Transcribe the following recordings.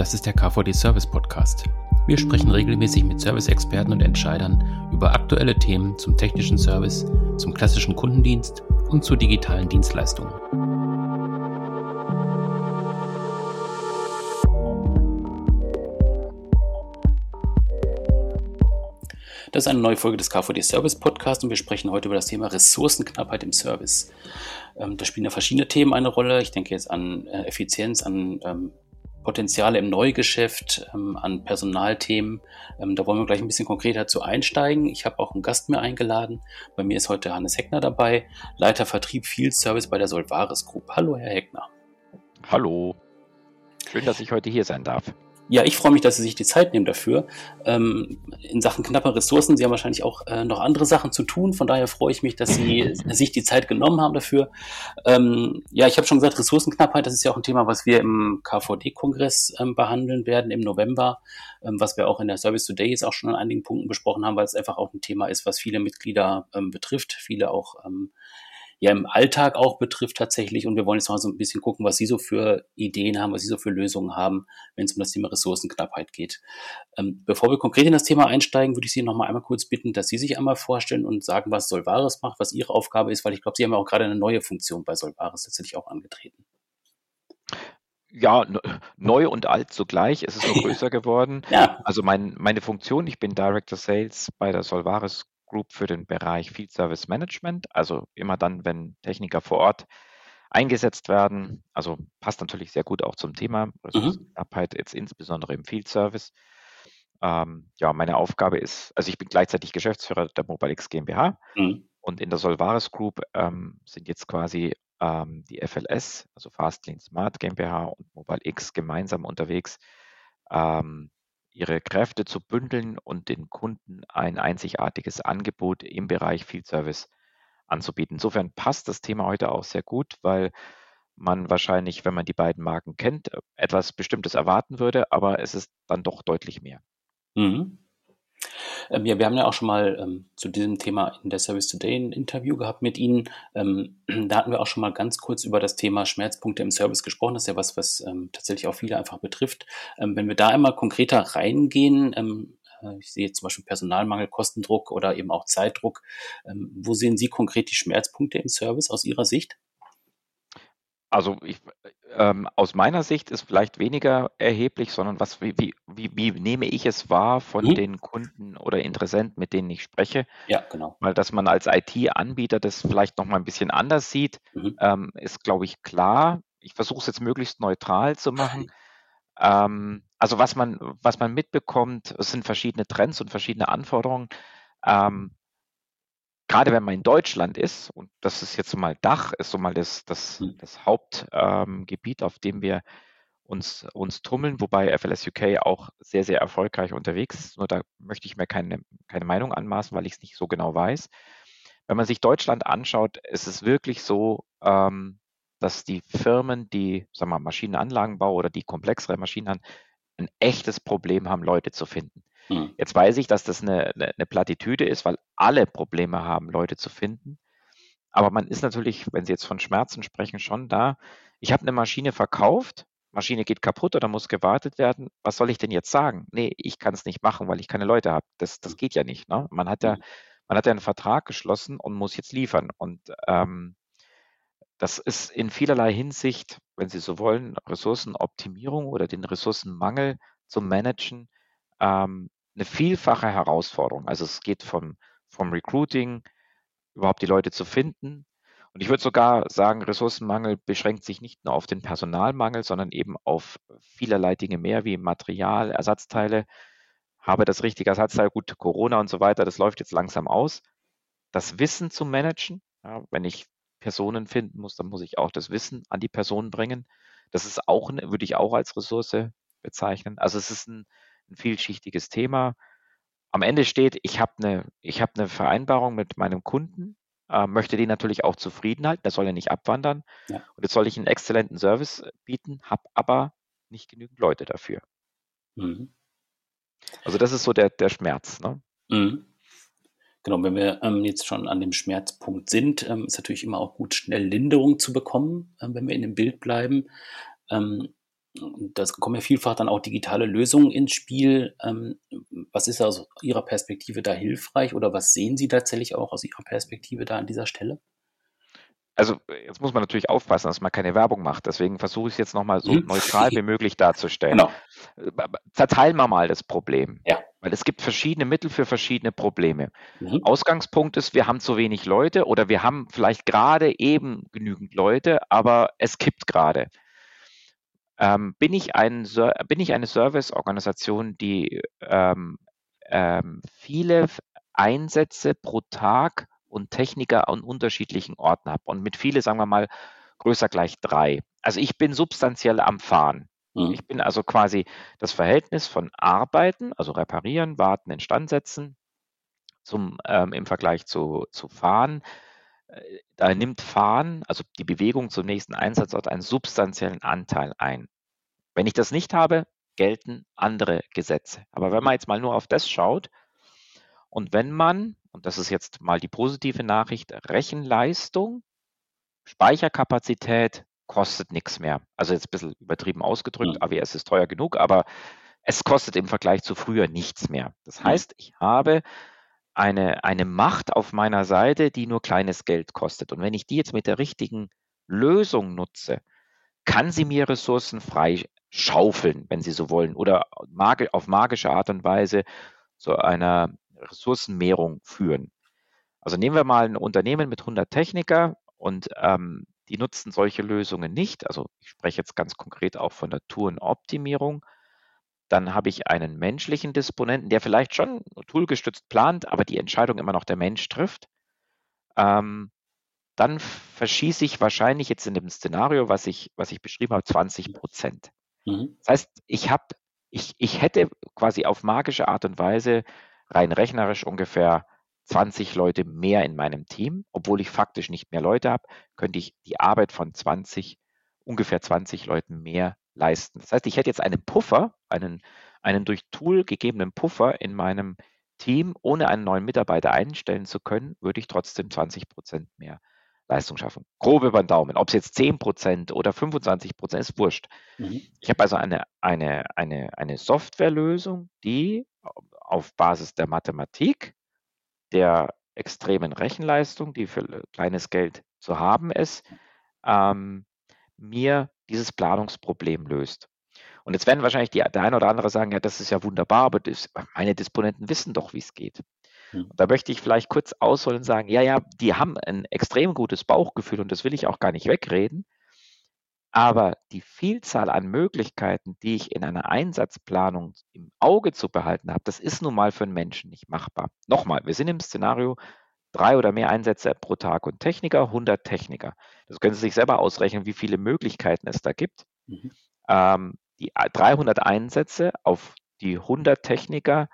Das ist der KVD Service Podcast. Wir sprechen regelmäßig mit Service-Experten und Entscheidern über aktuelle Themen zum technischen Service, zum klassischen Kundendienst und zu digitalen Dienstleistungen. Das ist eine neue Folge des KVD Service Podcast und wir sprechen heute über das Thema Ressourcenknappheit im Service. Ähm, da spielen ja verschiedene Themen eine Rolle. Ich denke jetzt an äh, Effizienz, an ähm, Potenziale im Neugeschäft, ähm, an Personalthemen. Ähm, da wollen wir gleich ein bisschen konkreter zu einsteigen. Ich habe auch einen Gast mir eingeladen. Bei mir ist heute Hannes Heckner dabei, Leiter Vertrieb Field Service bei der Solvares Group. Hallo, Herr Heckner. Hallo. Schön, dass ich heute hier sein darf. Ja, ich freue mich, dass Sie sich die Zeit nehmen dafür. Ähm, in Sachen knapper Ressourcen, Sie haben wahrscheinlich auch äh, noch andere Sachen zu tun. Von daher freue ich mich, dass Sie sich die Zeit genommen haben dafür. Ähm, ja, ich habe schon gesagt, Ressourcenknappheit, das ist ja auch ein Thema, was wir im KVD-Kongress ähm, behandeln werden im November, was wir auch in der Service Today jetzt auch schon an einigen Punkten besprochen haben, weil es einfach auch ein Thema ist, was viele Mitglieder betrifft, viele auch ja im Alltag auch betrifft tatsächlich. Und wir wollen jetzt mal so ein bisschen gucken, was Sie so für Ideen haben, was Sie so für Lösungen haben, wenn es um das Thema Ressourcenknappheit geht. Ähm, bevor wir konkret in das Thema einsteigen, würde ich Sie noch mal einmal kurz bitten, dass Sie sich einmal vorstellen und sagen, was Solvares macht, was Ihre Aufgabe ist, weil ich glaube, Sie haben ja auch gerade eine neue Funktion bei Solvares tatsächlich auch angetreten. Ja, neu und alt zugleich. Es ist noch größer geworden. Ja. Also mein, meine Funktion, ich bin Director Sales bei der Solvares Group für den Bereich Field Service Management. Also immer dann, wenn Techniker vor Ort eingesetzt werden. Also passt natürlich sehr gut auch zum Thema. Ressourcenknappheit, mhm. jetzt insbesondere im Field Service. Ähm, ja, meine Aufgabe ist, also ich bin gleichzeitig Geschäftsführer der MobileX GmbH mhm. und in der Solvares Group ähm, sind jetzt quasi ähm, die FLS, also Fastlane Smart GmbH und MobileX gemeinsam unterwegs, ähm, ihre Kräfte zu bündeln und den Kunden ein einzigartiges Angebot im Bereich Field Service anzubieten. Insofern passt das Thema heute auch sehr gut, weil man wahrscheinlich, wenn man die beiden Marken kennt, etwas Bestimmtes erwarten würde, aber es ist dann doch deutlich mehr. Mhm. Ähm, ja, wir haben ja auch schon mal ähm, zu diesem Thema in der Service Today ein Interview gehabt mit Ihnen. Ähm, da hatten wir auch schon mal ganz kurz über das Thema Schmerzpunkte im Service gesprochen. Das ist ja was, was ähm, tatsächlich auch viele einfach betrifft. Ähm, wenn wir da einmal konkreter reingehen, ähm, äh, ich sehe zum Beispiel Personalmangel, Kostendruck oder eben auch Zeitdruck. wo sehen Sie konkret die Schmerzpunkte im Service aus Ihrer Sicht? Also ich, ähm, aus meiner Sicht ist vielleicht weniger erheblich, sondern was, wie, wie, wie, wie nehme ich es wahr von Mhm. den Kunden oder Interessenten, mit denen ich spreche? Ja, genau. Weil dass man als IT-Anbieter das vielleicht noch mal ein bisschen anders sieht, Mhm. ähm, ist, glaube ich, klar. Ich versuche es jetzt möglichst neutral zu machen. Ähm, also was man, was man mitbekommt, es sind verschiedene Trends und verschiedene Anforderungen. Ähm, gerade wenn man in Deutschland ist, und das ist jetzt mal Dach, ist so mal das, das, hm. das Hauptgebiet, ähm, auf dem wir uns, uns tummeln, wobei FLS UK auch sehr, sehr erfolgreich unterwegs ist. Nur da möchte ich mir keine, keine Meinung anmaßen, weil ich es nicht so genau weiß. Wenn man sich Deutschland anschaut, ist es wirklich so, ähm, dass die Firmen, die sagen wir, Maschinenanlagenbau oder die komplexere Maschinen haben, ein echtes Problem haben, Leute zu finden. Hm. Jetzt weiß ich, dass das eine, eine, eine Plattitüde ist, weil alle Probleme haben, Leute zu finden. Aber man ist natürlich, wenn Sie jetzt von Schmerzen sprechen, schon da. Ich habe eine Maschine verkauft, Maschine geht kaputt oder muss gewartet werden. Was soll ich denn jetzt sagen? Nee, ich kann es nicht machen, weil ich keine Leute habe. Das, das geht ja nicht. Ne? Man, hat ja, hm. man hat ja einen Vertrag geschlossen und muss jetzt liefern. Und ähm, das ist in vielerlei Hinsicht, wenn Sie so wollen, Ressourcenoptimierung oder den Ressourcenmangel zu managen, ähm, eine vielfache Herausforderung. Also es geht vom, vom Recruiting, überhaupt die Leute zu finden. Und ich würde sogar sagen, Ressourcenmangel beschränkt sich nicht nur auf den Personalmangel, sondern eben auf vielerlei Dinge mehr wie Material, Ersatzteile. Habe das richtige Ersatzteil, gut, Corona und so weiter, das läuft jetzt langsam aus. Das Wissen zu managen, ja, wenn ich Personen finden muss, dann muss ich auch das Wissen an die Person bringen. Das ist auch, würde ich auch als Ressource bezeichnen. Also es ist ein, ein vielschichtiges Thema. Am Ende steht, ich habe eine, ich habe eine Vereinbarung mit meinem Kunden, äh, möchte den natürlich auch zufrieden halten, der soll ja nicht abwandern. Ja. Und jetzt soll ich einen exzellenten Service bieten, habe aber nicht genügend Leute dafür. Mhm. Also das ist so der, der Schmerz. Ne? Mhm. Genau, wenn wir ähm, jetzt schon an dem Schmerzpunkt sind, ähm, ist natürlich immer auch gut, schnell Linderung zu bekommen, äh, wenn wir in dem Bild bleiben. Das kommen ja vielfach dann auch digitale Lösungen ins Spiel. Ähm, was ist aus Ihrer Perspektive da hilfreich oder was sehen Sie tatsächlich auch aus Ihrer Perspektive da an dieser Stelle? Also jetzt muss man natürlich aufpassen, dass man keine Werbung macht. Deswegen versuche ich es jetzt nochmal so hm. neutral wie möglich darzustellen. Genau. Äh, zerteilen wir mal das Problem. Ja. Weil es gibt verschiedene Mittel für verschiedene Probleme. Mhm. Ausgangspunkt ist, wir haben zu wenig Leute oder wir haben vielleicht gerade eben genügend Leute, aber es kippt gerade. Ähm, bin, ich ein, bin ich eine Serviceorganisation, die ähm, ähm, viele Einsätze pro Tag und Techniker an unterschiedlichen Orten habe. Und mit viele, sagen wir mal, größer gleich drei. Also ich bin substanziell am Fahren. Mhm. Ich bin also quasi das Verhältnis von Arbeiten, also reparieren, warten, instand setzen, zum, ähm, im Vergleich zu, zu Fahren. Äh, da nimmt Fahren, also die Bewegung zum nächsten Einsatzort, einen substanziellen Anteil ein. Wenn ich das nicht habe, gelten andere Gesetze. Aber wenn man jetzt mal nur auf das schaut und wenn man und das ist jetzt mal die positive Nachricht, Rechenleistung, Speicherkapazität kostet nichts mehr. Also jetzt ein bisschen übertrieben ausgedrückt, mhm. AWS ist teuer genug, aber es kostet im Vergleich zu früher nichts mehr. Das mhm. heißt, ich habe eine, eine Macht auf meiner Seite, die nur kleines Geld kostet. Und wenn ich die jetzt mit der richtigen Lösung nutze, kann sie mir Ressourcen frei schaufeln, wenn Sie so wollen, oder auf magische Art und Weise zu einer Ressourcenmehrung führen. Also nehmen wir mal ein Unternehmen mit 100 Techniker und ähm, die nutzen solche Lösungen nicht. Also ich spreche jetzt ganz konkret auch von der Tourenoptimierung. Dann habe ich einen menschlichen Disponenten, der vielleicht schon toolgestützt plant, aber die Entscheidung immer noch der Mensch trifft. Ähm, dann verschieße ich wahrscheinlich jetzt in dem Szenario, was ich, was ich beschrieben habe, 20 Prozent. Mhm. Das heißt, ich habe, ich, ich hätte quasi auf magische Art und Weise rein rechnerisch ungefähr 20 Leute mehr in meinem Team. Obwohl ich faktisch nicht mehr Leute habe, könnte ich die Arbeit von 20, ungefähr 20 Leuten mehr leisten. Das heißt, ich hätte jetzt einen Puffer, einen, einen durch Tool gegebenen Puffer in meinem Team, ohne einen neuen Mitarbeiter einstellen zu können, würde ich trotzdem 20 Prozent mehr Leistung schaffen. Grob über den Daumen. Ob es jetzt 10 Prozent oder 25 Prozent ist, wurscht. Mhm. Ich habe also eine, eine, eine, eine Softwarelösung, die auf Basis der Mathematik, der extremen Rechenleistung, die für kleines Geld zu haben ist, ähm, mir dieses Planungsproblem löst. Und jetzt werden wahrscheinlich die, der eine oder andere sagen, ja, das ist ja wunderbar, aber das, meine Disponenten wissen doch, wie es geht. Hm. Und da möchte ich vielleicht kurz ausholen und sagen, ja, ja, die haben ein extrem gutes Bauchgefühl und das will ich auch gar nicht wegreden. Aber die Vielzahl an Möglichkeiten, die ich in einer Einsatzplanung im Auge zu behalten habe, das ist nun mal für einen Menschen nicht machbar. Nochmal, wir sind im Szenario drei oder mehr Einsätze pro Tag und Techniker, 100 Techniker. Das können Sie sich selber ausrechnen, wie viele Möglichkeiten es da gibt. Mhm. Ähm, die 300 Einsätze auf die 100 Techniker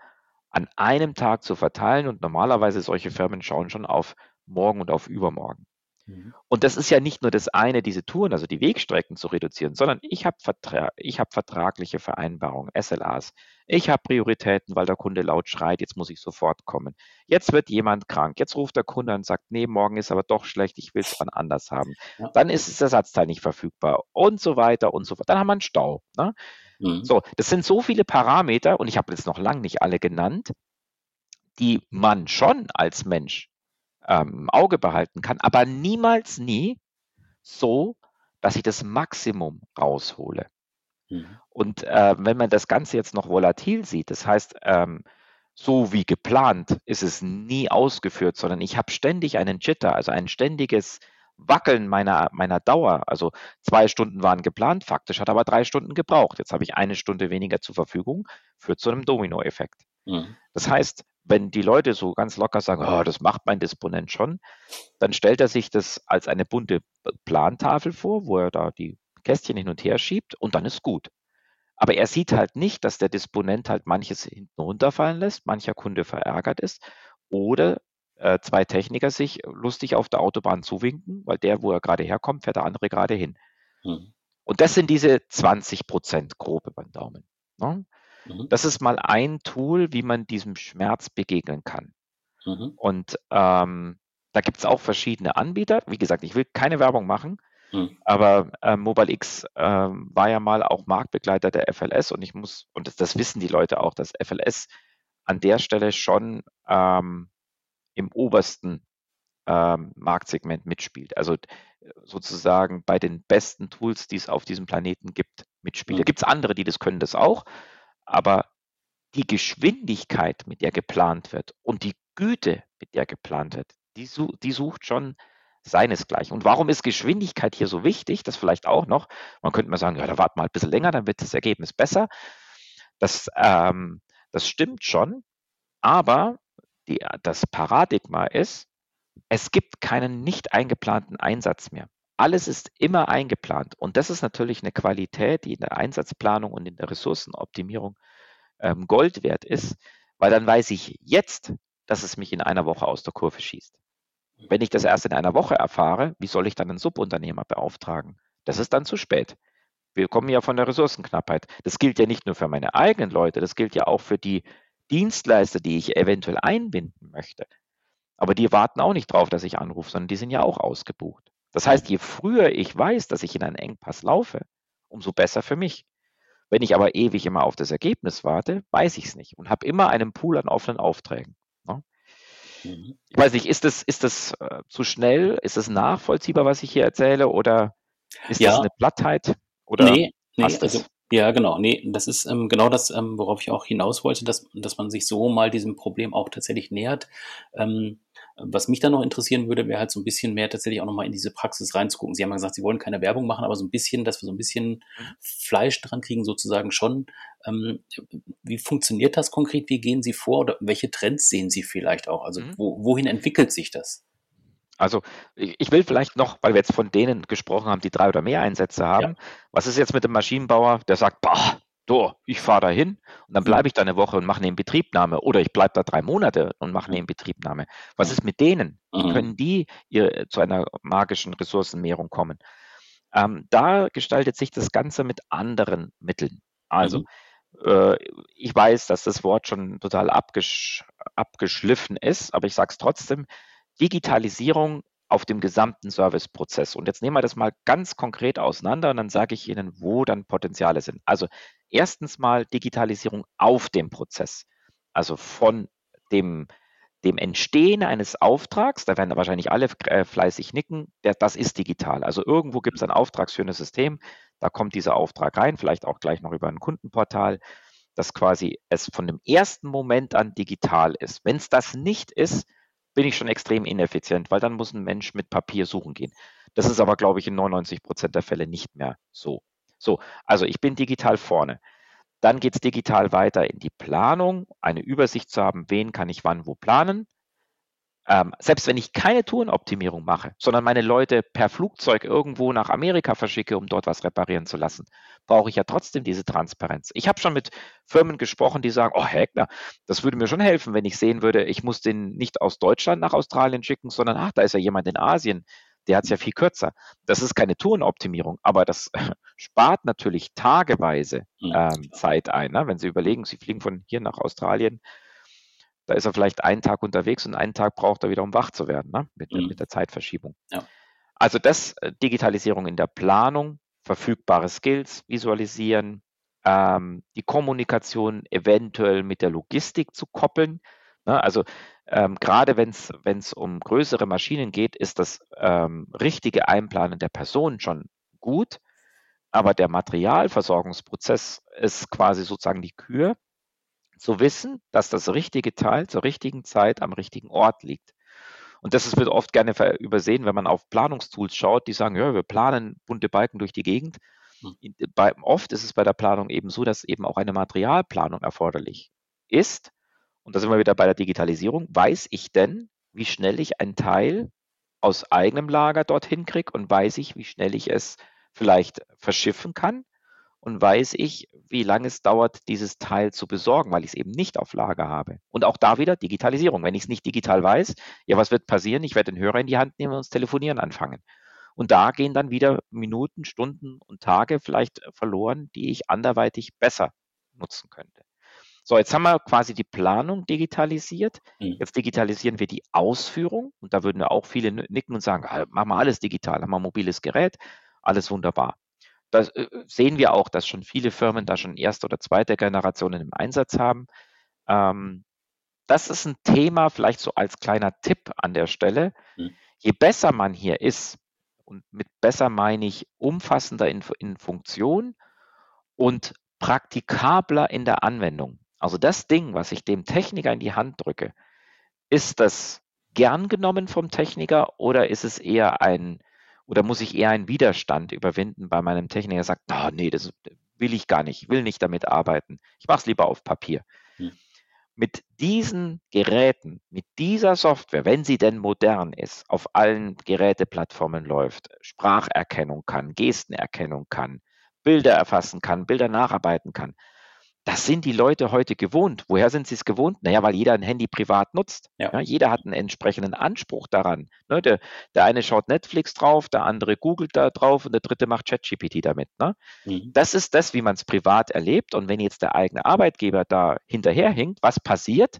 an einem Tag zu verteilen und normalerweise solche Firmen schauen schon auf morgen und auf übermorgen. Mhm. Und das ist ja nicht nur das eine, diese Touren, also die Wegstrecken zu reduzieren, sondern ich habe Vertra hab vertragliche Vereinbarungen, SLAs. Ich habe Prioritäten, weil der Kunde laut schreit, jetzt muss ich sofort kommen. Jetzt wird jemand krank, jetzt ruft der Kunde und sagt, nee, morgen ist aber doch schlecht, ich will es wann anders haben. Ja. Dann ist das Ersatzteil nicht verfügbar und so weiter und so fort. Dann haben wir einen Stau. Ne? Mhm. So, das sind so viele Parameter und ich habe jetzt noch lange nicht alle genannt, die man schon als Mensch ähm, im Auge behalten kann, aber niemals nie so, dass ich das Maximum raushole. Mhm. Und äh, wenn man das Ganze jetzt noch volatil sieht, das heißt, ähm, so wie geplant ist es nie ausgeführt, sondern ich habe ständig einen Jitter, also ein ständiges Wackeln meiner, meiner Dauer. Also zwei Stunden waren geplant, faktisch hat aber drei Stunden gebraucht. Jetzt habe ich eine Stunde weniger zur Verfügung, führt zu einem Dominoeffekt. Mhm. Das heißt, wenn die Leute so ganz locker sagen, oh, das macht mein Disponent schon, dann stellt er sich das als eine bunte Plantafel vor, wo er da die Kästchen hin und her schiebt und dann ist gut. Aber er sieht halt nicht, dass der Disponent halt manches hinten runterfallen lässt, mancher Kunde verärgert ist oder äh, zwei Techniker sich lustig auf der Autobahn zuwinken, weil der, wo er gerade herkommt, fährt der andere gerade hin. Mhm. Und das sind diese 20 Prozent grob über den Daumen. Ne? Mhm. Das ist mal ein Tool, wie man diesem Schmerz begegnen kann. Mhm. Und ähm, da gibt es auch verschiedene Anbieter. Wie gesagt, ich will keine Werbung machen, Mhm. Aber äh, Mobile X äh, war ja mal auch Marktbegleiter der FLS und ich muss, und das, das wissen die Leute auch, dass FLS an der Stelle schon ähm, im obersten ähm, Marktsegment mitspielt. Also sozusagen bei den besten Tools, die es auf diesem Planeten gibt, mitspielt. Mhm. Da gibt es andere, die das können das auch, aber die Geschwindigkeit, mit der geplant wird und die Güte, mit der geplant wird, die, die sucht schon seinesgleichen. Und warum ist Geschwindigkeit hier so wichtig? Das vielleicht auch noch. Man könnte mal sagen, ja, da warten wir ein bisschen länger, dann wird das Ergebnis besser. Das, ähm, das stimmt schon, aber die, das Paradigma ist, es gibt keinen nicht eingeplanten Einsatz mehr. Alles ist immer eingeplant. Und das ist natürlich eine Qualität, die in der Einsatzplanung und in der Ressourcenoptimierung ähm, Gold wert ist, weil dann weiß ich jetzt, dass es mich in einer Woche aus der Kurve schießt. Wenn ich das erst in einer Woche erfahre, wie soll ich dann einen Subunternehmer beauftragen? Das ist dann zu spät. Wir kommen ja von der Ressourcenknappheit. Das gilt ja nicht nur für meine eigenen Leute, das gilt ja auch für die Dienstleister, die ich eventuell einbinden möchte. Aber die warten auch nicht drauf, dass ich anrufe, sondern die sind ja auch ausgebucht. Das heißt, je früher ich weiß, dass ich in einen Engpass laufe, umso besser für mich. Wenn ich aber ewig immer auf das Ergebnis warte, weiß ich es nicht und habe immer einen Pool an offenen Aufträgen. Ne? Mhm. Ich weiß nicht, ist das, ist das äh, zu schnell? Ist das nachvollziehbar, was ich hier erzähle? Oder ist ja. das eine Plattheit? Oder nee, nee also, ja, genau. Nee, das ist ähm, genau das, ähm, worauf ich auch hinaus wollte, dass, dass man sich so mal diesem Problem auch tatsächlich nähert. Ähm, was mich dann noch interessieren würde, wäre halt so ein bisschen mehr tatsächlich auch nochmal in diese Praxis reinzugucken. Sie haben ja gesagt, Sie wollen keine Werbung machen, aber so ein bisschen, dass wir so ein bisschen mhm. Fleisch dran kriegen, sozusagen schon. Ähm, wie funktioniert das konkret? Wie gehen Sie vor oder welche Trends sehen Sie vielleicht auch? Also mhm. wo, wohin entwickelt sich das? Also ich will vielleicht noch, weil wir jetzt von denen gesprochen haben, die drei oder mehr Einsätze haben. Ja. Was ist jetzt mit dem Maschinenbauer, der sagt, boah, du, ich fahre da hin und dann mhm. bleibe ich da eine Woche und mache eine Inbetriebnahme oder ich bleibe da drei Monate und mache eine Inbetriebnahme. Was ist mit denen? Wie mhm. können die ihr, zu einer magischen Ressourcenmehrung kommen? Ähm, da gestaltet sich das Ganze mit anderen Mitteln. Also mhm. äh, ich weiß, dass das Wort schon total abgesch abgeschliffen ist, aber ich sage es trotzdem, Digitalisierung auf dem gesamten Serviceprozess. Und jetzt nehmen wir das mal ganz konkret auseinander und dann sage ich Ihnen, wo dann Potenziale sind. Also erstens mal Digitalisierung auf dem Prozess. Also von dem, dem Entstehen eines Auftrags, da werden wahrscheinlich alle äh, fleißig nicken, der, das ist digital. Also irgendwo gibt es ein auftragsführendes System, da kommt dieser Auftrag rein, vielleicht auch gleich noch über ein Kundenportal, dass quasi es von dem ersten Moment an digital ist. Wenn es das nicht ist, bin ich schon extrem ineffizient, weil dann muss ein Mensch mit Papier suchen gehen. Das ist aber, glaube ich, in 99 Prozent der Fälle nicht mehr so. So, also ich bin digital vorne. Dann geht es digital weiter in die Planung, eine Übersicht zu haben, wen kann ich wann wo planen. Ähm, selbst wenn ich keine Tourenoptimierung mache, sondern meine Leute per Flugzeug irgendwo nach Amerika verschicke, um dort was reparieren zu lassen, brauche ich ja trotzdem diese Transparenz. Ich habe schon mit Firmen gesprochen, die sagen, oh Heckler, das würde mir schon helfen, wenn ich sehen würde, ich muss den nicht aus Deutschland nach Australien schicken, sondern ach, da ist ja jemand in Asien, der hat es ja viel kürzer. Das ist keine Tourenoptimierung, aber das spart natürlich tageweise mhm. ähm, Zeit ein. Ne? Wenn Sie überlegen, Sie fliegen von hier nach Australien, da ist er vielleicht einen Tag unterwegs und einen Tag braucht er wieder, um wach zu werden, ne? mit, mhm. mit der Zeitverschiebung. Ja. Also das äh, Digitalisierung in der Planung, verfügbare Skills visualisieren, ähm, die Kommunikation eventuell mit der Logistik zu koppeln. Ne? Also ähm, gerade wenn es um größere Maschinen geht, ist das ähm, richtige Einplanen der Person schon gut, aber der Materialversorgungsprozess ist quasi sozusagen die Kür, zu wissen, dass das richtige Teil zur richtigen Zeit am richtigen Ort liegt. Und das wird oft gerne übersehen, wenn man auf Planungstools schaut, die sagen, ja, wir planen bunte Balken durch die Gegend. Hm. Bei, oft ist es bei der Planung eben so, dass eben auch eine Materialplanung erforderlich ist. Und da sind wir wieder bei der Digitalisierung. Weiß ich denn, wie schnell ich ein Teil aus eigenem Lager dorthin kriege und weiß ich, wie schnell ich es vielleicht verschiffen kann? und weiß ich, wie lange es dauert, dieses Teil zu besorgen, weil ich es eben nicht auf Lager habe. Und auch da wieder Digitalisierung. Wenn ich es nicht digital weiß, ja, was wird passieren? Ich werde den Hörer in die Hand nehmen und uns telefonieren anfangen. Und da gehen dann wieder Minuten, Stunden und Tage vielleicht verloren, die ich anderweitig besser nutzen könnte. So, jetzt haben wir quasi die Planung digitalisiert. Mhm. Jetzt digitalisieren wir die Ausführung. Und da würden ja auch viele nicken und sagen, ah, machen wir alles digital, haben wir ein mobiles Gerät, alles wunderbar. Das äh, sehen wir auch, dass schon viele Firmen da schon erste oder zweite Generationen im Einsatz haben. Ähm, das ist ein Thema, vielleicht so als kleiner Tipp an der Stelle. Mhm. Je besser man hier ist, und mit besser meine ich umfassender in, in Funktion und praktikabler in der Anwendung. Also das Ding, was ich dem Techniker in die Hand drücke, ist das gern genommen vom Techniker oder ist es eher ein, oder muss ich eher einen Widerstand überwinden bei meinem Techniker, der sagt, oh, nee, das will ich gar nicht, will nicht damit arbeiten. Ich mache es lieber auf Papier. Hm. Mit diesen Geräten, mit dieser Software, wenn sie denn modern ist, auf allen Geräteplattformen läuft, Spracherkennung kann, Gestenerkennung kann, Bilder erfassen kann, Bilder nacharbeiten kann, das sind die Leute heute gewohnt. Woher sind sie es gewohnt? Naja, weil jeder ein Handy privat nutzt. Ja. Ja, jeder hat einen entsprechenden Anspruch daran. Ne, der, der, eine schaut Netflix drauf, der andere googelt da drauf und der dritte macht ChatGPT damit. Ne? Mhm. Das ist das, wie man es privat erlebt. Und wenn jetzt der eigene Arbeitgeber da hinterherhinkt, was passiert?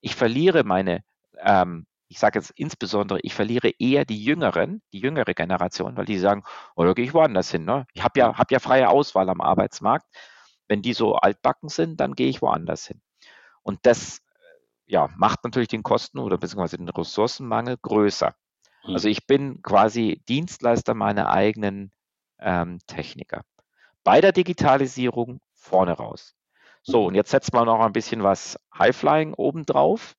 Ich verliere meine, ähm, ich sage jetzt insbesondere, ich verliere eher die Jüngeren, die jüngere Generation, weil die sagen, oh, da gehe ich woanders hin. Ne? Ich habe ja, hab ja freie Auswahl am Arbeitsmarkt. Wenn die so altbacken sind, dann gehe ich woanders hin. Und das ja, macht natürlich den Kosten oder beziehungsweise den Ressourcenmangel größer. Mhm. Also ich bin quasi Dienstleister meiner eigenen ähm, Techniker. Bei der Digitalisierung vorne raus. So, und jetzt setzt man noch ein bisschen was Highflying obendrauf.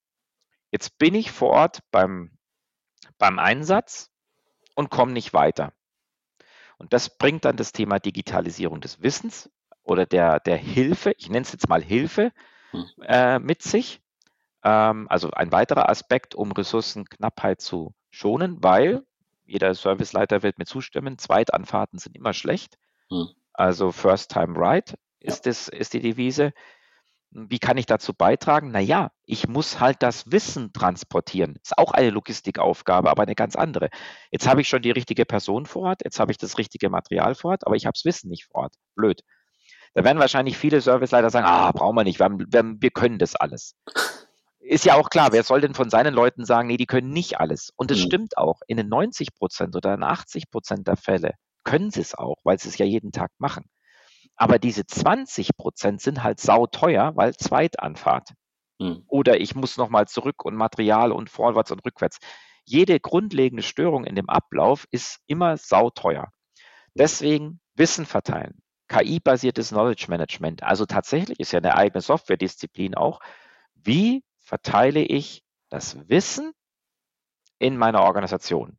Jetzt bin ich vor Ort beim, beim Einsatz und komme nicht weiter. Und das bringt dann das Thema Digitalisierung des Wissens oder der, der Hilfe, ich nenne es jetzt mal Hilfe, hm. äh, mit sich. Ähm, also ein weiterer Aspekt, um Ressourcenknappheit zu schonen, weil jeder Serviceleiter wird mir zustimmen, Zweitanfahrten sind immer schlecht. Hm. Also First Time Right ist, das, ist die Devise. Wie kann ich dazu beitragen? Naja, ich muss halt das Wissen transportieren. Ist auch eine Logistikaufgabe, aber eine ganz andere. Jetzt habe ich schon die richtige Person vor Ort, jetzt habe ich das richtige Material vor Ort, aber ich habe das Wissen nicht vor Ort. Blöd. Da werden wahrscheinlich viele Serviceleiter sagen, ah, brauchen wir nicht, wir, haben, wir, können das alles. Ist ja auch klar, wer soll denn von seinen Leuten sagen, nee, die können nicht alles? Und es mhm. stimmt auch, in den 90 Prozent oder in 80 Prozent der Fälle können sie es auch, weil sie es ja jeden Tag machen. Aber diese 20 Prozent sind halt sauteuer, weil Zweitanfahrt. Mhm. Oder ich muss nochmal zurück und Material und vorwärts und rückwärts. Jede grundlegende Störung in dem Ablauf ist immer sauteuer. Deswegen Wissen verteilen, KI-basiertes Knowledge Management. Also tatsächlich ist ja eine eigene Software-Disziplin auch. Wie verteile ich das Wissen in meiner Organisation?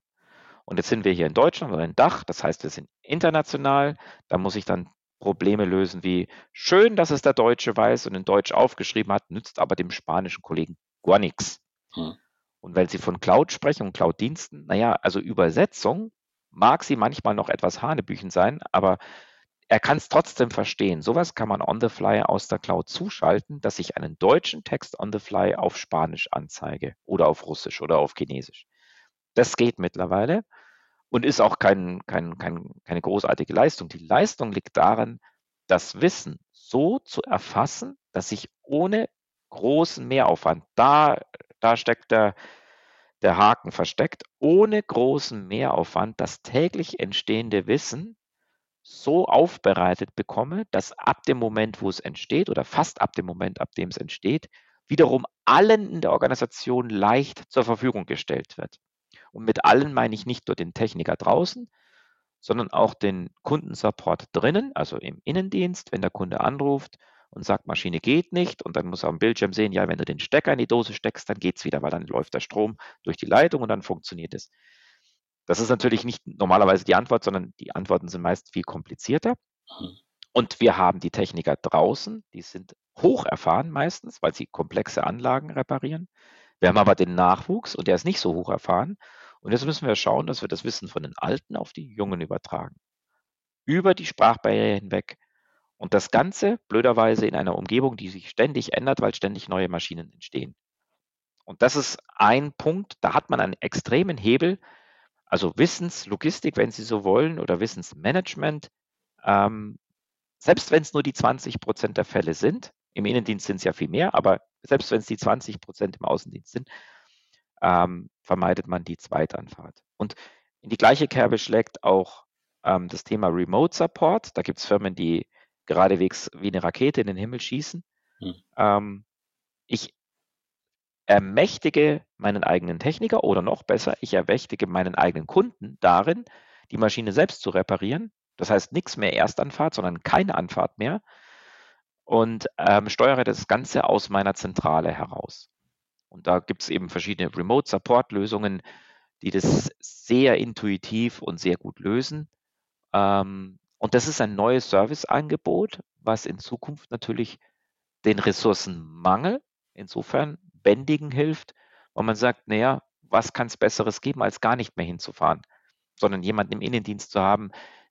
Und jetzt sind wir hier in Deutschland oder in Dach, das heißt, wir sind international. Da muss ich dann Probleme lösen wie schön, dass es der Deutsche weiß und in Deutsch aufgeschrieben hat, nützt aber dem spanischen Kollegen gar nichts. Hm. Und wenn Sie von Cloud sprechen und Cloud-Diensten, naja, also Übersetzung mag sie manchmal noch etwas Hanebüchen sein, aber er kann es trotzdem verstehen. Sowas kann man on the fly aus der Cloud zuschalten, dass ich einen deutschen Text on the fly auf Spanisch anzeige oder auf Russisch oder auf Chinesisch. Das geht mittlerweile und ist auch kein, kein, kein, keine großartige Leistung. Die Leistung liegt darin, das Wissen so zu erfassen, dass ich ohne großen Mehraufwand, da, da steckt der, der Haken versteckt, ohne großen Mehraufwand das täglich entstehende Wissen so aufbereitet bekomme, dass ab dem Moment, wo es entsteht oder fast ab dem Moment, ab dem es entsteht, wiederum allen in der Organisation leicht zur Verfügung gestellt wird. Und mit allen meine ich nicht nur den Techniker draußen, sondern auch den Kundensupport drinnen, also im Innendienst, wenn der Kunde anruft und sagt, Maschine geht nicht und dann muss er am Bildschirm sehen, ja, wenn du den Stecker in die Dose steckst, dann geht es wieder, weil dann läuft der Strom durch die Leitung und dann funktioniert es. Das ist natürlich nicht normalerweise die Antwort, sondern die Antworten sind meist viel komplizierter. Mhm. Und wir haben die Techniker draußen, die sind hoch erfahren meistens, weil sie komplexe Anlagen reparieren. Wir haben aber den Nachwuchs und der ist nicht so hoch erfahren. Und jetzt müssen wir schauen, dass wir das Wissen von den Alten auf die Jungen übertragen. Über die Sprachbarriere hinweg. Und das Ganze blöderweise in einer Umgebung, die sich ständig ändert, weil ständig neue Maschinen entstehen. Und das ist ein Punkt, da hat man einen extremen Hebel, also Wissenslogistik, wenn Sie so wollen, oder Wissensmanagement, ähm, selbst wenn es nur die 20 Prozent der Fälle sind, im Innendienst sind es ja viel mehr, aber selbst wenn es die 20 Prozent im Außendienst sind, ähm, vermeidet man die Zweitanfahrt. Und in die gleiche Kerbe schlägt auch ähm, das Thema Remote Support. Da gibt es Firmen, die geradewegs wie eine Rakete in den Himmel schießen. Hm. Ähm, ich ermächtige meinen eigenen Techniker oder noch besser, ich ermächtige meinen eigenen Kunden darin, die Maschine selbst zu reparieren. Das heißt nichts mehr Erstanfahrt, sondern keine Anfahrt mehr und ähm, steuere das Ganze aus meiner Zentrale heraus. Und da gibt es eben verschiedene Remote-Support-Lösungen, die das sehr intuitiv und sehr gut lösen. Ähm, und das ist ein neues Serviceangebot, was in Zukunft natürlich den Ressourcenmangel insofern bändigen hilft, weil man sagt, naja, was kann es Besseres geben, als gar nicht mehr hinzufahren, sondern jemanden im Innendienst zu haben,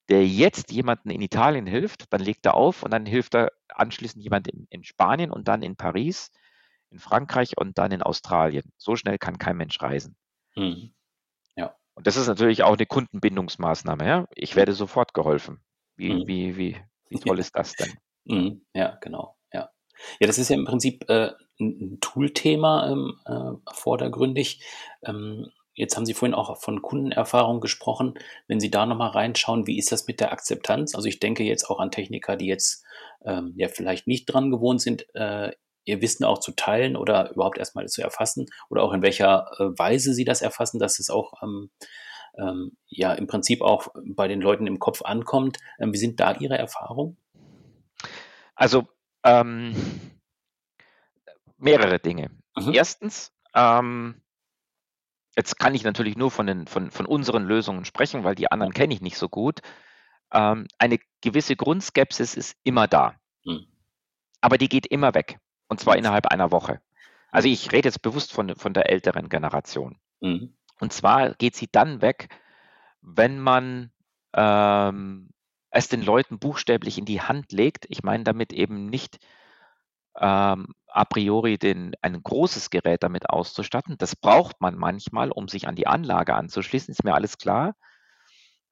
der jetzt jemanden in Italien hilft, dann legt er auf und dann hilft er anschließend jemand in, in Spanien und dann in Paris, in Frankreich und dann in Australien. So schnell kann kein Mensch reisen. Mhm. Ja. Und das ist natürlich auch eine Kundenbindungsmaßnahme. Ja? Ich werde sofort geholfen. Wie, mhm. wie, wie, wie toll ist das denn? Mhm. Ja, genau. Ja. ja, das ist ja im Prinzip äh, ein Tool-Thema ähm, äh, vordergründig. Ähm, Jetzt haben Sie vorhin auch von Kundenerfahrung gesprochen. Wenn Sie da nochmal reinschauen, wie ist das mit der Akzeptanz? Also ich denke jetzt auch an Techniker, die jetzt ähm, ja vielleicht nicht dran gewohnt sind, äh, ihr Wissen auch zu teilen oder überhaupt erstmal zu erfassen oder auch in welcher äh, Weise sie das erfassen, dass es auch ähm, ähm, ja im Prinzip auch bei den Leuten im Kopf ankommt. Ähm, wie sind da Ihre Erfahrungen? Also ähm, mehrere Dinge. Mhm. Erstens, ähm, Jetzt kann ich natürlich nur von, den, von, von unseren Lösungen sprechen, weil die anderen kenne ich nicht so gut. Ähm, eine gewisse Grundskepsis ist immer da. Mhm. Aber die geht immer weg. Und zwar innerhalb einer Woche. Also ich rede jetzt bewusst von, von der älteren Generation. Mhm. Und zwar geht sie dann weg, wenn man ähm, es den Leuten buchstäblich in die Hand legt. Ich meine damit eben nicht ähm, a priori den, ein großes Gerät damit auszustatten. Das braucht man manchmal, um sich an die Anlage anzuschließen, ist mir alles klar.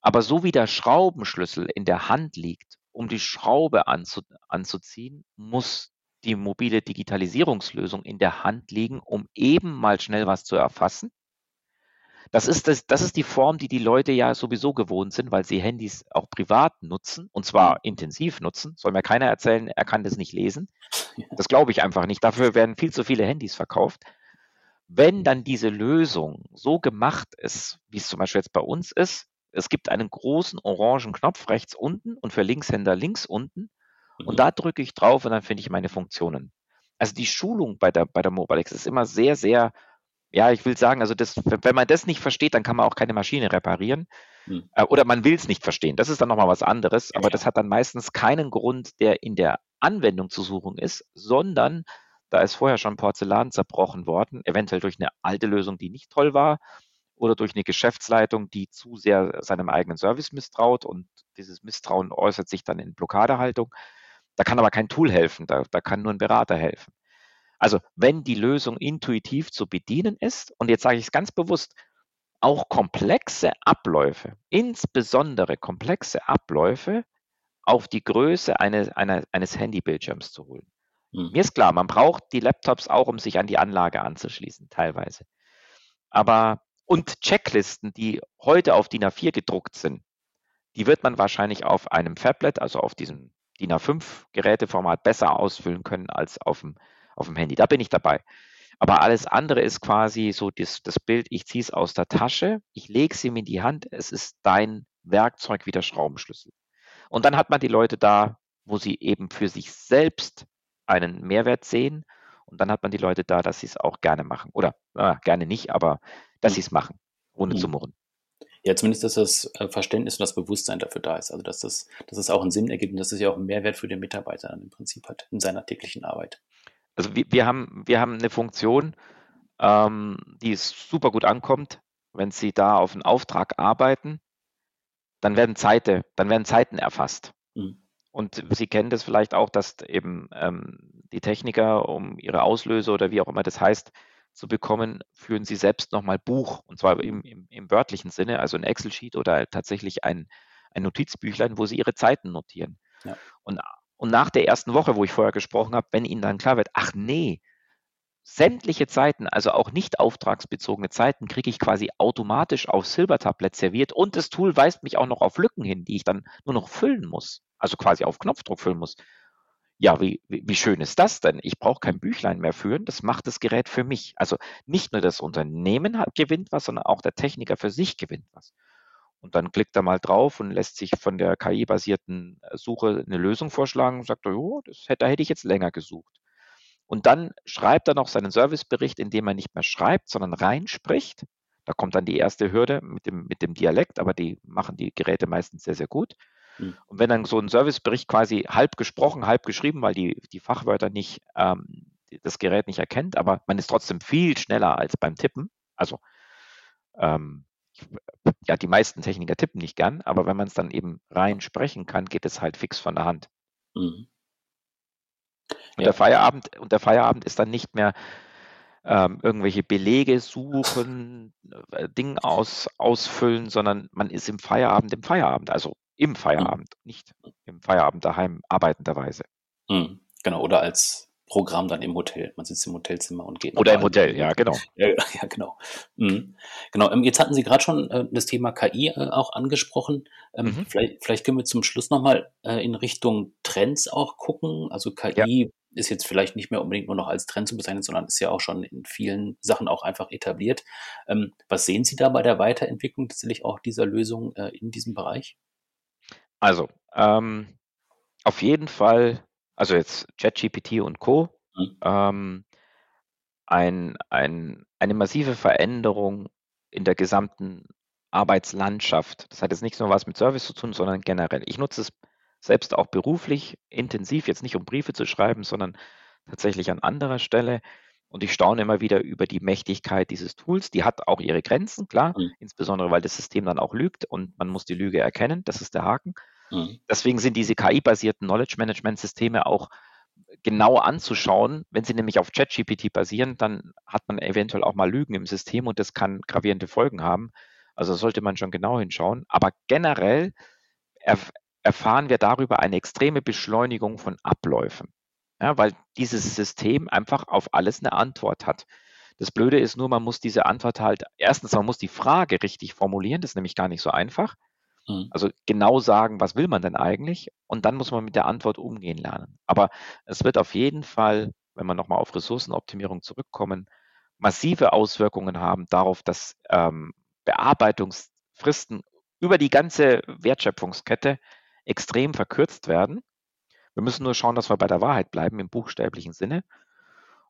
Aber so wie der Schraubenschlüssel in der Hand liegt, um die Schraube anzu, anzuziehen, muss die mobile Digitalisierungslösung in der Hand liegen, um eben mal schnell was zu erfassen das ist, das, das ist die Form, die die Leute ja sowieso gewohnt sind, weil sie Handys auch privat nutzen und zwar intensiv nutzen. Soll mir keiner erzählen, er kann das nicht lesen. Das glaube ich einfach nicht. Dafür werden viel zu viele Handys verkauft. Wenn dann diese Lösung so gemacht ist, wie es zum Beispiel jetzt bei uns ist, es gibt einen großen orangen Knopf rechts unten und für Linkshänder links unten und mhm. da drücke ich drauf und dann finde ich meine Funktionen. Also die Schulung bei der, bei der Mobilex ist immer sehr, sehr ja, ich will sagen, also das, wenn man das nicht versteht, dann kann man auch keine Maschine reparieren. Hm. Äh, oder man will es nicht verstehen. Das ist dann nochmal was anderes. Aber ja. das hat dann meistens keinen Grund, der in der Anwendung zu suchen ist, sondern da ist vorher schon Porzellan zerbrochen worden, eventuell durch eine alte Lösung, die nicht toll war, oder durch eine Geschäftsleitung, die zu sehr seinem eigenen Service misstraut und dieses Misstrauen äußert sich dann in Blockadehaltung. Da kann aber kein Tool helfen, da, da kann nur ein Berater helfen. Also wenn die Lösung intuitiv zu bedienen ist, und jetzt sage ich es ganz bewusst, auch komplexe Abläufe, insbesondere komplexe Abläufe auf die Größe eines, einer, eines Handybildschirms zu holen. Hm. Mir ist klar, man braucht die Laptops auch, um sich an die Anlage anzuschließen, teilweise. Aber und Checklisten, die heute auf DIN A4 gedruckt sind, die wird man wahrscheinlich auf einem Fablet, also auf diesem DIN A5 Geräteformat besser ausfüllen können als auf dem auf dem Handy. Da bin ich dabei. Aber alles andere ist quasi so das, das Bild, ich ziehe es aus der Tasche, ich lege es ihm in die Hand, es ist dein Werkzeug wie der Schraubenschlüssel. Und dann hat man die Leute da, wo sie eben für sich selbst einen Mehrwert sehen. Und dann hat man die Leute da, dass sie es auch gerne machen. Oder äh, gerne nicht, aber dass mhm. sie es machen, ohne mhm. zu murren. Ja, zumindest, dass das äh, Verständnis und das Bewusstsein dafür da ist. Also, dass das, dass es auch einen Sinn ergibt und dass es ja auch einen Mehrwert für den Mitarbeiter dann im Prinzip hat in seiner täglichen Arbeit also wir, wir, haben, wir haben eine Funktion, ähm, die super gut ankommt. Wenn Sie da auf einen Auftrag arbeiten, dann werden, Zeite, dann werden Zeiten erfasst. Mhm. Und Sie kennen das vielleicht auch, dass eben ähm, die Techniker, um ihre Auslöse oder wie auch immer das heißt, zu bekommen, führen sie selbst nochmal Buch, und zwar im, im, im wörtlichen Sinne, also ein Excel-Sheet oder tatsächlich ein, ein Notizbüchlein, wo sie ihre Zeiten notieren. Ja. Und und nach der ersten Woche, wo ich vorher gesprochen habe, wenn ihnen dann klar wird, ach nee, sämtliche Zeiten, also auch nicht auftragsbezogene Zeiten, kriege ich quasi automatisch auf Silbertablett serviert und das Tool weist mich auch noch auf Lücken hin, die ich dann nur noch füllen muss, also quasi auf Knopfdruck füllen muss. Ja, wie, wie, schön ist das denn? Ich brauche kein Büchlein mehr führen, das macht das Gerät für mich. Also nicht nur das Unternehmen hat, gewinnt was, sondern auch der Techniker für sich gewinnt was. Und dann klickt er mal drauf und lässt sich von der KI-basierten Suche eine Lösung vorschlagen und sagt, oh, das hätte, da hätte ich jetzt länger gesucht. Und dann schreibt er noch seinen Servicebericht, indem er nicht mehr schreibt, sondern reinspricht. Da kommt dann die erste Hürde mit dem, mit dem Dialekt, aber die machen die Geräte meistens sehr, sehr gut. Mhm. Und wenn dann so ein Servicebericht quasi halb gesprochen, halb geschrieben, weil die, die Fachwörter nicht, ähm, das Gerät nicht erkennt, aber man ist trotzdem viel schneller als beim Tippen. Also ähm, ja, die meisten Techniker tippen nicht gern, aber wenn man es dann eben rein sprechen kann, geht es halt fix von der Hand. Mhm. Und, ja. der Feierabend, und der Feierabend ist dann nicht mehr ähm, irgendwelche Belege suchen, äh, Dinge aus, ausfüllen, sondern man ist im Feierabend im Feierabend, also im Feierabend, mhm. nicht im Feierabend daheim arbeitenderweise. Mhm. Genau, oder als Programm dann im Hotel. Man sitzt im Hotelzimmer und geht. Oder im Hotel, ja, genau. Ja, ja genau. Mhm. Genau. Ähm, jetzt hatten Sie gerade schon äh, das Thema KI äh, auch angesprochen. Ähm, mhm. vielleicht, vielleicht können wir zum Schluss nochmal äh, in Richtung Trends auch gucken. Also KI ja. ist jetzt vielleicht nicht mehr unbedingt nur noch als Trend zu bezeichnen, sondern ist ja auch schon in vielen Sachen auch einfach etabliert. Ähm, was sehen Sie da bei der Weiterentwicklung tatsächlich auch dieser Lösung äh, in diesem Bereich? Also, ähm, auf jeden Fall also jetzt ChatGPT und Co. Mhm. Ähm, ein, ein, eine massive Veränderung in der gesamten Arbeitslandschaft. Das hat jetzt nicht nur was mit Service zu tun, sondern generell. Ich nutze es selbst auch beruflich intensiv, jetzt nicht um Briefe zu schreiben, sondern tatsächlich an anderer Stelle. Und ich staune immer wieder über die Mächtigkeit dieses Tools. Die hat auch ihre Grenzen, klar, mhm. insbesondere weil das System dann auch lügt und man muss die Lüge erkennen. Das ist der Haken. Mhm. Deswegen sind diese KI-basierten Knowledge Management-Systeme auch genau anzuschauen. Wenn sie nämlich auf ChatGPT basieren, dann hat man eventuell auch mal Lügen im System und das kann gravierende Folgen haben. Also sollte man schon genau hinschauen. Aber generell erf erfahren wir darüber eine extreme Beschleunigung von Abläufen. Ja, weil dieses System einfach auf alles eine Antwort hat. Das Blöde ist nur, man muss diese Antwort halt, erstens, man muss die Frage richtig formulieren, das ist nämlich gar nicht so einfach. Mhm. Also genau sagen, was will man denn eigentlich? Und dann muss man mit der Antwort umgehen lernen. Aber es wird auf jeden Fall, wenn wir nochmal auf Ressourcenoptimierung zurückkommen, massive Auswirkungen haben darauf, dass ähm, Bearbeitungsfristen über die ganze Wertschöpfungskette extrem verkürzt werden. Wir müssen nur schauen, dass wir bei der Wahrheit bleiben im buchstäblichen Sinne.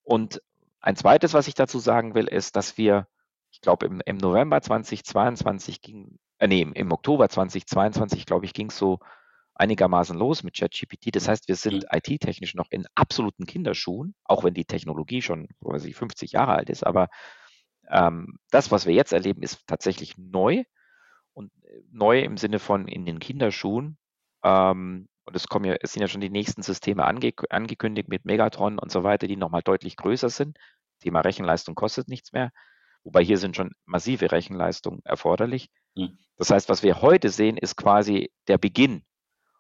Und ein zweites, was ich dazu sagen will, ist, dass wir, ich glaube, im, im November 2022 ging äh, nee, im Oktober 2022, glaube ich, ging es so einigermaßen los mit ChatGPT. Das heißt, wir sind mhm. IT-technisch noch in absoluten Kinderschuhen, auch wenn die Technologie schon quasi 50 Jahre alt ist. Aber ähm, das, was wir jetzt erleben, ist tatsächlich neu und äh, neu im Sinne von in den Kinderschuhen. Ähm, und es kommen ja, es sind ja schon die nächsten Systeme ange angekündigt mit Megatron und so weiter, die nochmal deutlich größer sind. Thema Rechenleistung kostet nichts mehr. Wobei hier sind schon massive Rechenleistungen erforderlich. Mhm. Das heißt, was wir heute sehen, ist quasi der Beginn.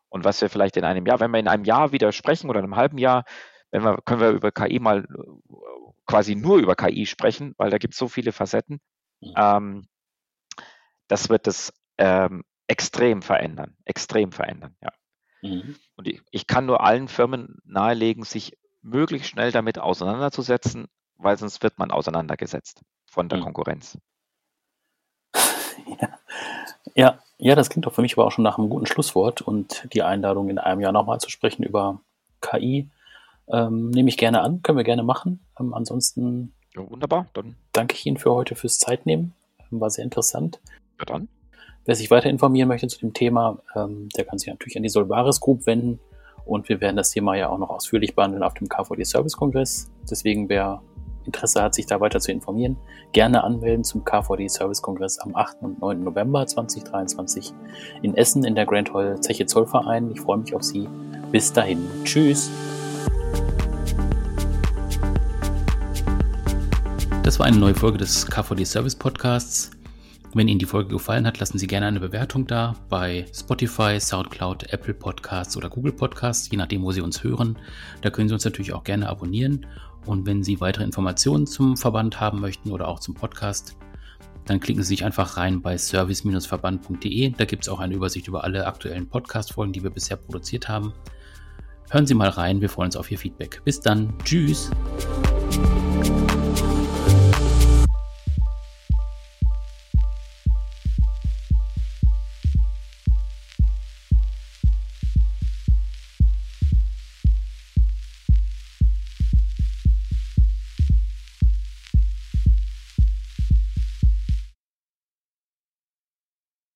Und was wir vielleicht in einem Jahr, wenn wir in einem Jahr wieder sprechen oder in einem halben Jahr, wenn wir, können wir über KI mal quasi nur über KI sprechen, weil da gibt es so viele Facetten. Mhm. Ähm, das wird das ähm, extrem verändern, extrem verändern, ja. Mhm. Und ich, ich kann nur allen Firmen nahelegen, sich möglichst schnell damit auseinanderzusetzen, weil sonst wird man auseinandergesetzt von der mhm. Konkurrenz. Ja. ja. ja, das klingt doch für mich aber auch schon nach einem guten Schlusswort und die Einladung in einem Jahr nochmal zu sprechen über KI ähm, nehme ich gerne an, können wir gerne machen. Ähm, ansonsten ja, wunderbar, dann danke ich Ihnen für heute fürs Zeitnehmen, war sehr interessant. Ja, dann. Wer sich weiter informieren möchte zu dem Thema, ähm, der kann sich natürlich an die Solvaris Group wenden und wir werden das Thema ja auch noch ausführlich behandeln auf dem KVD Service Kongress. Deswegen, wer Interesse hat, sich da weiter zu informieren, gerne anmelden zum KVD Service Kongress am 8. und 9. November 2023 in Essen in der Grand Hall Zeche Zollverein. Ich freue mich auf Sie. Bis dahin. Tschüss. Das war eine neue Folge des KVD Service Podcasts. Wenn Ihnen die Folge gefallen hat, lassen Sie gerne eine Bewertung da bei Spotify, SoundCloud, Apple Podcasts oder Google Podcasts, je nachdem, wo Sie uns hören. Da können Sie uns natürlich auch gerne abonnieren. Und wenn Sie weitere Informationen zum Verband haben möchten oder auch zum Podcast, dann klicken Sie sich einfach rein bei service-verband.de. Da gibt es auch eine Übersicht über alle aktuellen Podcast-Folgen, die wir bisher produziert haben. Hören Sie mal rein, wir freuen uns auf Ihr Feedback. Bis dann, tschüss.